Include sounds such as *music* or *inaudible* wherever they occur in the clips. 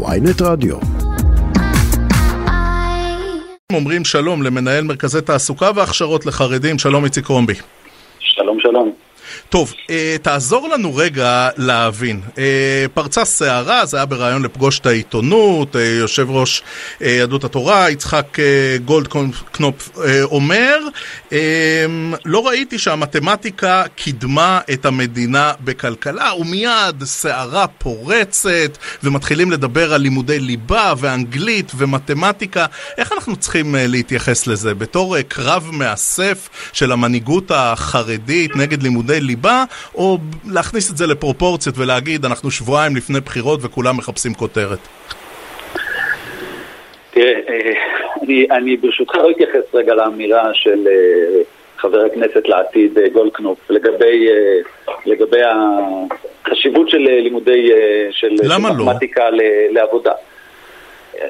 ויינט רדיו. אומרים שלום למנהל מרכזי תעסוקה והכשרות לחרדים, שלום איציק רומבי. שלום שלום. טוב, אה, תעזור לנו רגע להבין. אה, פרצה סערה, זה היה בריאיון לפגוש את העיתונות, אה, יושב ראש אה, יהדות התורה, יצחק אה, גולדקנופ אה, אומר, אה, לא ראיתי שהמתמטיקה קידמה את המדינה בכלכלה, ומיד סערה פורצת, ומתחילים לדבר על לימודי ליבה ואנגלית ומתמטיקה. איך אנחנו צריכים אה, להתייחס לזה? בתור אה, קרב מאסף של המנהיגות החרדית נגד לימודי ליבה, או להכניס את זה לפרופורציות ולהגיד, אנחנו שבועיים לפני בחירות וכולם מחפשים כותרת? תראה, אה, אני, אני ברשותך לא אתייחס רגע לאמירה של אה, חבר הכנסת לעתיד אה, גולדקנופ לגבי, לגבי החשיבות של לימודי של, לא? מתמטיקה ל, לעבודה.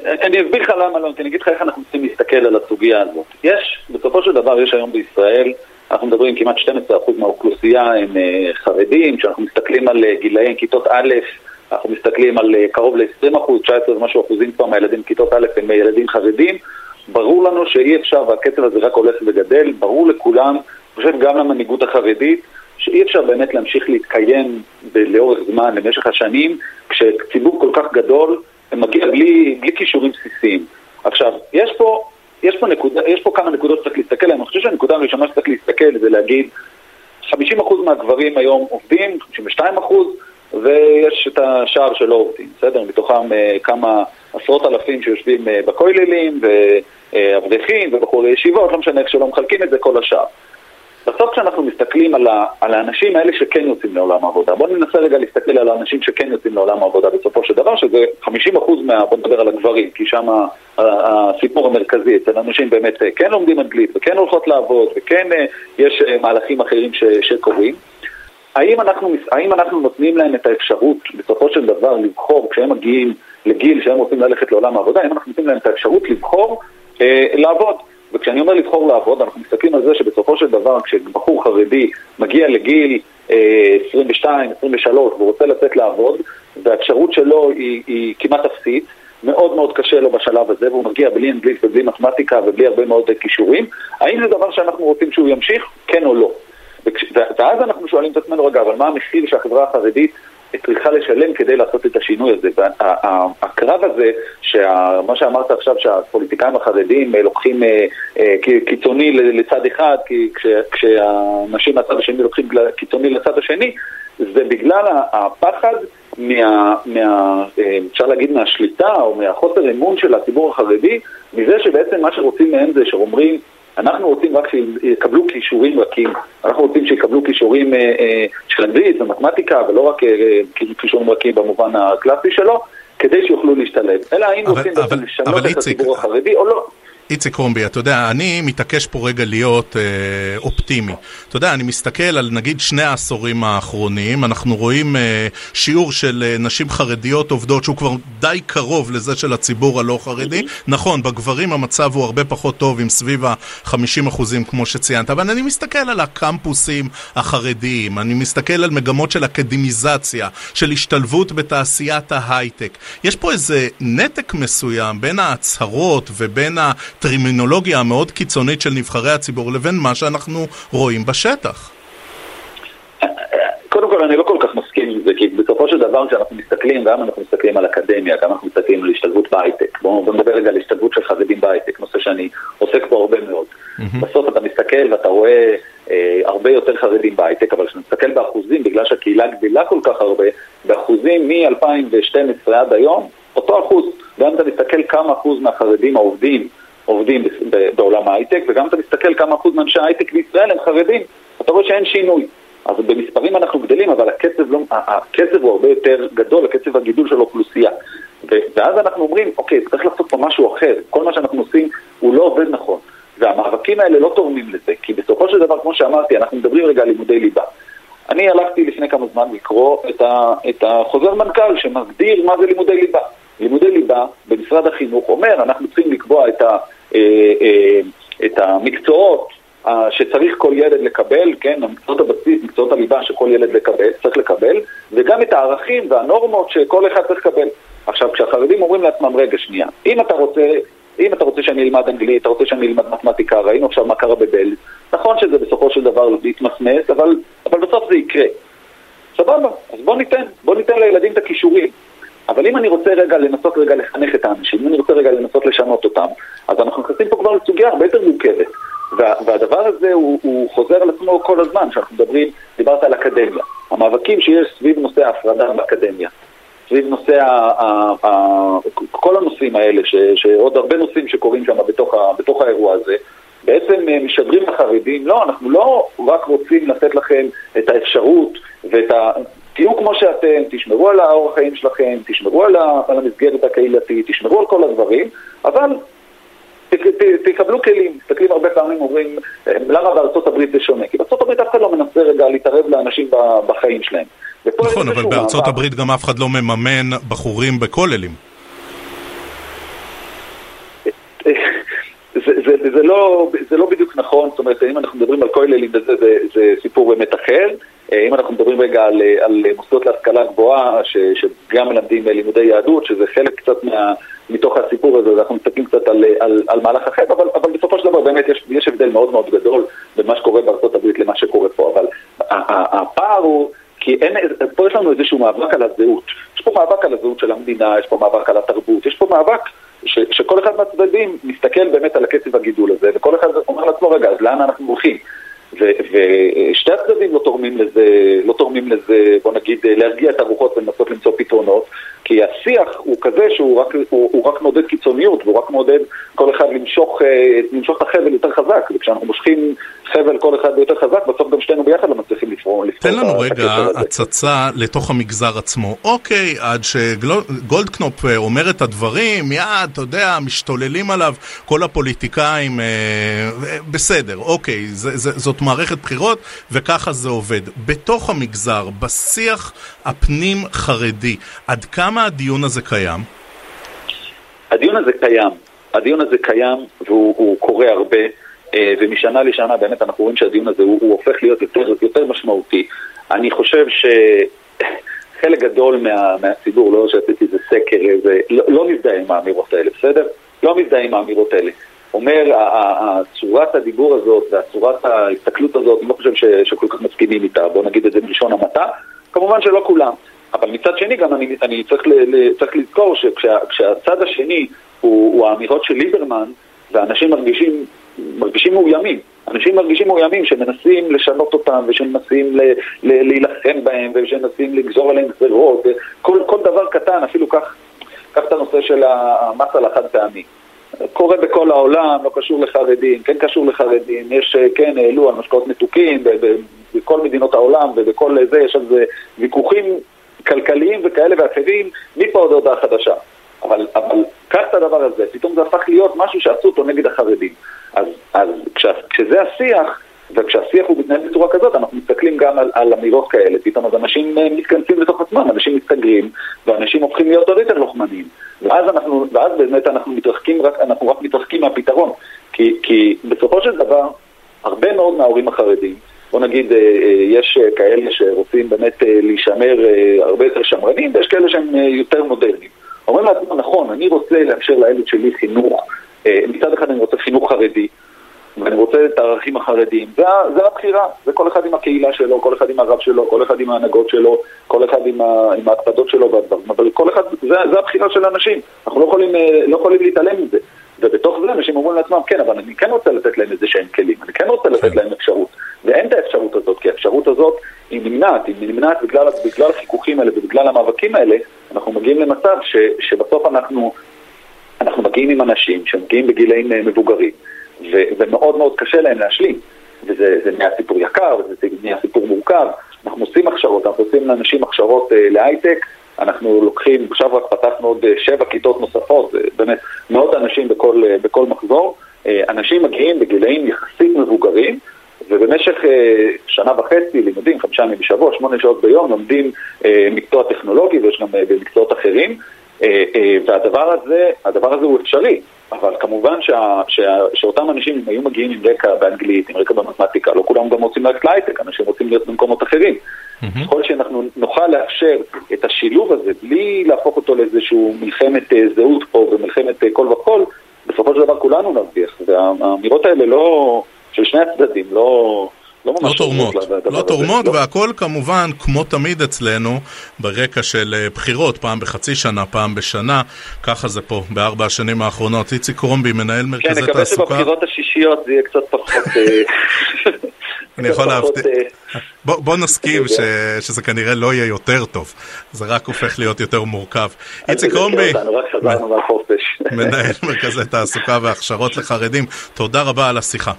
אני אסביר לך למה לא, כי אני אגיד לך איך אנחנו צריכים להסתכל על הסוגיה הזאת. יש, בסופו של דבר יש היום בישראל אנחנו מדברים כמעט 12% מהאוכלוסייה הם uh, חרדים, כשאנחנו מסתכלים על uh, גילאי כיתות א', אנחנו מסתכלים על uh, קרוב ל-20%, 19 ומשהו אחוזים כבר מהילדים בכיתות א' הם ילדים חרדים. ברור לנו שאי אפשר, והקצב הזה רק הולך וגדל, ברור לכולם, אני חושב גם למנהיגות החרדית, שאי אפשר באמת להמשיך להתקיים לאורך זמן, למשך השנים, כשציבור כל כך גדול מגיע בלי, בלי כישורים בסיסיים. עכשיו, יש פה יש פה, נקודה, יש פה כמה נקודות שצריך להסתכל עליהן. אני חושב שהנקודה הראשונה שצריך להסתכל זה להגיד 50% מהגברים היום עובדים, 52% ויש את השאר שלא עובדים, בסדר? מתוכם אה, כמה עשרות אלפים שיושבים אה, בכוללים ואברכים ובחורי ישיבות, לא משנה איך שלא מחלקים את זה, כל השאר. בסוף כשאנחנו מסתכלים על, ה, על האנשים האלה שכן יוצאים לעולם העבודה, בואו ננסה רגע להסתכל על האנשים שכן יוצאים לעולם העבודה בסופו של דבר, שזה 50% מה... בואו נדבר על הגברים, כי שם הסיפור המרכזי, אצל אנשים באמת כן לומדים אנגלית וכן הולכות לעבוד וכן אה, יש אה, מהלכים אחרים ש, שקורים. האם אנחנו, האם אנחנו נותנים להם את האפשרות בסופו של דבר לבחור כשהם מגיעים לגיל שהם רוצים ללכת לעולם העבודה, האם אנחנו נותנים להם את האפשרות לבחור אה, לעבוד? וכשאני אומר לבחור לעבוד, אנחנו מסתכלים על זה שבסופו של דבר כשבחור חרדי מגיע לגיל אה, 22, 23 והוא רוצה לצאת לעבוד, והאפשרות שלו היא, היא כמעט אפסית, מאוד מאוד קשה לו בשלב הזה, והוא מגיע בלי אנגלית ובלי מתמטיקה ובלי הרבה מאוד כישורים, האם זה דבר שאנחנו רוצים שהוא ימשיך? כן או לא. ואז אנחנו שואלים את עצמנו, רגע, אבל מה המחיר שהחברה החרדית צריכה לשלם כדי לעשות את השינוי הזה. והקרב הזה, מה שאמרת עכשיו, שהפוליטיקאים החרדים אה, לוקחים אה, אה, קיצוני לצד אחד, כשאנשים מהצד השני לוקחים קיצוני לצד השני, זה בגלל הפחד מה, מה, אפשר להגיד מהשליטה או מהחוסר אמון של הציבור החרדי, מזה שבעצם מה שרוצים מהם זה שאומרים אנחנו רוצים רק שיקבלו כישורים רכים, אנחנו רוצים שיקבלו כישורים אה, אה, של אנגלית ומתמטיקה ולא רק אה, כישורים רכים במובן הקלאסי שלו, כדי שיוכלו להשתלב. אלא האם רוצים לשנות את הציבור החרדי או לא. איציק קרומבי, אתה יודע, אני מתעקש פה רגע להיות אה, אופטימי. אתה יודע, אני מסתכל על נגיד שני העשורים האחרונים, אנחנו רואים אה, שיעור של אה, נשים חרדיות עובדות שהוא כבר די קרוב לזה של הציבור הלא חרדי. נכון, בגברים המצב הוא הרבה פחות טוב, עם סביב ה-50 אחוזים כמו שציינת, אבל אני מסתכל על הקמפוסים החרדיים, אני מסתכל על מגמות של אקדמיזציה, של השתלבות בתעשיית ההייטק. יש פה איזה נתק מסוים בין ההצהרות ובין ה... הטרמינולוגיה המאוד קיצונית של נבחרי הציבור לבין מה שאנחנו רואים בשטח. קודם כל, אני לא כל כך מסכים עם זה, כי בסופו של דבר כשאנחנו מסתכלים, גם אנחנו מסתכלים על אקדמיה, גם אנחנו מסתכלים על השתלבות בהייטק. בואו בוא נדבר רגע על השתלבות של חרדים בהייטק, נושא שאני עוסק בו הרבה מאוד. Mm-hmm. בסוף אתה מסתכל ואתה רואה אה, הרבה יותר חרדים בהייטק, אבל כשאתה מסתכל באחוזים, בגלל שהקהילה גדלה כל כך הרבה, באחוזים מ-2012 עד היום, אותו אחוז. גם אם אתה מסתכל כמה אחוז מהחרדים העובדים עובדים בעולם ההייטק, וגם אתה מסתכל כמה אחוז מאנשי ההייטק בישראל הם חרדים, אתה רואה שאין שינוי. אז במספרים אנחנו גדלים, אבל הקצב, לא, הקצב הוא הרבה יותר גדול, הקצב הגידול של האוכלוסייה. ואז אנחנו אומרים, אוקיי, צריך לעשות פה משהו אחר, כל מה שאנחנו עושים הוא לא עובד נכון. והמאבקים האלה לא תורמים לזה, כי בסופו של דבר, כמו שאמרתי, אנחנו מדברים רגע על לימודי ליבה. אני הלכתי לפני כמה זמן לקרוא את, ה, את החוזר מנכ"ל שמגדיר מה זה לימודי ליבה. לימודי ליבה במשרד החינוך אומר, אנחנו צריכים לקבוע את, ה, אה, אה, את המקצועות שצריך כל ילד לקבל, כן, המקצועות הבסיס, מקצועות הליבה שכל ילד לקבל, צריך לקבל, וגם את הערכים והנורמות שכל אחד צריך לקבל. עכשיו, החרדים אומרים לעצמם, רגע, שנייה, אם אתה רוצה... אם אתה רוצה שאני אלמד אנגלית, אתה רוצה שאני אלמד מתמטיקה, ראינו עכשיו מה קרה בבל. נכון שזה בסופו של דבר יתמסמס, אבל, אבל בסוף זה יקרה. סבבה, אז בוא ניתן, בוא ניתן לילדים את הכישורים. אבל אם אני רוצה רגע לנסות רגע לחנך את האנשים, אם אני רוצה רגע לנסות לשנות אותם, אז אנחנו נכנסים פה כבר לסוגיה הרבה יותר מורכבת. וה, והדבר הזה הוא, הוא חוזר על עצמו כל הזמן, כשאנחנו מדברים, דיברת על אקדמיה. המאבקים שיש סביב נושא ההפרדה באקדמיה, סביב נושא, ה, ה, ה, כל הנושאים האלה, ש, שעוד הרבה נושאים שקורים שם בתוך, בתוך האירוע הזה, בעצם אה, משדרים לחרדים, לא, אנחנו לא רק רוצים לתת לכם את האפשרות ואת ה... תהיו כמו שאתם, תשמרו על האורח חיים שלכם, תשמרו על, ה, על המסגרת הקהילתית, תשמרו על כל הדברים, אבל ת, ת, תקבלו כלים. מסתכלים הרבה פעמים, אומרים, אה, למה בארצות הברית זה שונה? כי בארצות הברית אף אחד לא מנסה רגע להתערב לאנשים בחיים שלהם. נכון, אבל בארצות הברית גם אף אחד לא מממן בחורים בכוללים. זה, זה, לא, זה לא בדיוק נכון, זאת אומרת, אם אנחנו מדברים על כוללים וזה, זה, זה סיפור באמת אחר. אה, אם אנחנו מדברים רגע על, על מוסדות להשכלה גבוהה, ש, שגם מלמדים לימודי יהדות, שזה חלק קצת מה, מתוך הסיפור הזה, אנחנו מסתכלים קצת על, על, על מהלך אחר, אבל, אבל בסופו של דבר באמת יש, יש הבדל מאוד מאוד גדול בין מה שקורה בארצות הברית למה שקורה פה, אבל הפער הוא... כי אין, פה יש לנו איזשהו מאבק על הזהות. יש פה מאבק על הזהות של המדינה, יש פה מאבק על התרבות, יש פה מאבק ש, שכל אחד מהצדדים מסתכל באמת על הקצב הגידול הזה, וכל אחד אומר לעצמו, רגע, אז לאן אנחנו הולכים? ושתי הצדדים לא תורמים לזה, לא תורמים לזה, בוא נגיד, להרגיע את הרוחות ולנסות למצוא פתרונות, כי השיח הוא כזה שהוא רק, הוא, הוא רק מעודד קיצוניות, והוא רק מעודד כל אחד למשוך, אה, למשוך את החבל יותר חזק, וכשאנחנו מושכים חבל כל אחד יותר חזק, בסוף גם שתינו ביחד לא מצליחים לפרום. תן לנו רגע הצצה לתוך המגזר עצמו. אוקיי, עד שגולדקנופ אה, אומר את הדברים, מיד, אתה יודע, משתוללים עליו כל הפוליטיקאים, אה, בסדר, אוקיי, זה, זה, זאת מערכת בחירות וככה זה עובד. בתוך המגזר, בשיח הפנים-חרדי, עד כמה הדיון הזה קיים? הדיון הזה קיים. הדיון הזה קיים והוא קורה הרבה. אה, ומשנה לשנה באמת אנחנו רואים שהדיון הזה הוא, הוא הופך להיות יותר, יותר משמעותי. אני חושב שחלק גדול מה, מהציבור, לא שעשיתי איזה סקר, איזה, לא, לא מזדהה עם האמירות האלה, בסדר? לא מזדהה עם האמירות האלה. אומר, צורת הדיבור הזאת והצורת ההסתכלות הזאת, אני לא חושב ש, שכל כך מסכימים איתה, בוא נגיד את זה בלשון המעטה, כמובן שלא כולם. אבל מצד שני גם אני, אני צריך, ל, ל, צריך לזכור שכשהצד השני הוא, הוא האמירות של ליברמן, ואנשים מרגישים מרגישים מאוימים. אנשים מרגישים מאוימים שמנסים לשנות אותם ושמנסים להילחם בהם ושמנסים לגזור עליהם גזרות. כל, כל דבר קטן, אפילו קח, קח את הנושא של המס על החד פעמי. קורה בכל העולם, לא קשור לחרדים, כן קשור לחרדים, יש, כן, העלו על משקאות מתוקים בכל מדינות העולם ובכל זה, יש על זה ויכוחים כלכליים וכאלה ואחרים, מפה עוד הודעה חדשה. אבל, אבל קח את הדבר הזה, פתאום זה הפך להיות משהו שעשו אותו נגד החרדים. אז, אז כש, כשזה השיח, וכשהשיח הוא מתנהל בצורה כזאת, אנחנו מסתכלים גם על, על אמירות כאלה. פתאום אז אנשים אה, מתכנסים לתוך עצמם, אנשים מסתגרים, ואנשים הופכים להיות עוד יותר לוחמניים. ואז, אנחנו, ואז באמת אנחנו מתרחקים, רק, אנחנו רק מתרחקים מהפתרון. כי, כי בסופו של דבר, הרבה מאוד מההורים החרדים, בוא נגיד, אה, אה, יש כאלה שרוצים באמת להישמר הרבה יותר שמרנים, ויש כאלה שהם יותר מודרניים. אומרים לעצמם, נכון, אני רוצה לאפשר לילד שלי חינוך, אה, מצד אחד אני רוצה חינוך חרדי, ואני רוצה את הערכים החרדיים. זה, זה הבחירה, זה כל אחד עם הקהילה שלו, כל אחד עם הרב שלו, כל אחד עם ההנהגות שלו, כל אחד עם, ה, עם ההקפדות שלו והדברים, אבל כל אחד, זה, זה הבחירה של האנשים, אנחנו לא יכולים, אה, לא יכולים להתעלם מזה. ובתוך זה אנשים אומרים לעצמם, כן, אבל אני כן רוצה לתת להם איזה שהם כלים, אני כן רוצה לתת להם אפשרות. ואין את האפשרות הזאת, כי האפשרות הזאת היא נמנעת, היא נמנעת בגלל, בגלל החיכוכים האלה ובגלל המאבקים האלה, אנחנו מגיעים למצב ש, שבסוף אנחנו, אנחנו מגיעים עם אנשים שמגיעים בגילאים אה, מבוגרים, ומאוד מאוד קשה להם להשלים. וזה נהיה סיפור יקר, וזה נהיה סיפור מורכב. אנחנו עושים הכשרות, אנחנו עושים לאנשים הכשרות אה, להייטק, אנחנו לוקחים, עכשיו רק פתחנו עוד אה, שבע כיתות נוספות, באמת מאות אנשים בכל, אה, בכל מחזור. אה, אנשים מגיעים בגילאים יחסית מבוגרים, ובמשך אה, שנה וחצי לימודים, חמישה ימים בשבוע, שמונה שעות ביום, לומדים אה, מקצוע טכנולוגי ויש גם אה, במקצועות אחרים. והדבר הזה, הדבר הזה הוא אפשרי. אבל כמובן שה, שה, שאותם אנשים, אם היו מגיעים עם רקע באנגלית, עם רקע במתמטיקה, לא כולם גם רוצים ללכת להייטק, אנשים רוצים להיות במקומות אחרים. ככל mm-hmm. שאנחנו נוכל לאפשר את השילוב הזה, בלי להפוך אותו לאיזשהו מלחמת זהות פה ומלחמת כל וכל, בסופו של דבר כולנו נרוויח. והאמירות האלה לא, של שני הצדדים, לא... לא, לא תורמות, לא תורמות, לא. והכל כמובן, כמו תמיד אצלנו, ברקע של אה, בחירות, פעם בחצי שנה, פעם בשנה, ככה זה פה, בארבע השנים האחרונות. איציק קרומבי, מנהל מרכזי תעסוקה. כן, נקווה שבבחירות השישיות זה יהיה קצת פחות... אה, *laughs* אני יכול להבטיח. אה, בוא נסכים שזה כנראה לא יהיה יותר טוב, זה רק הופך להיות יותר מורכב. איציק קרומבי, מנהל מרכזי תעסוקה והכשרות לחרדים, תודה רבה על השיחה.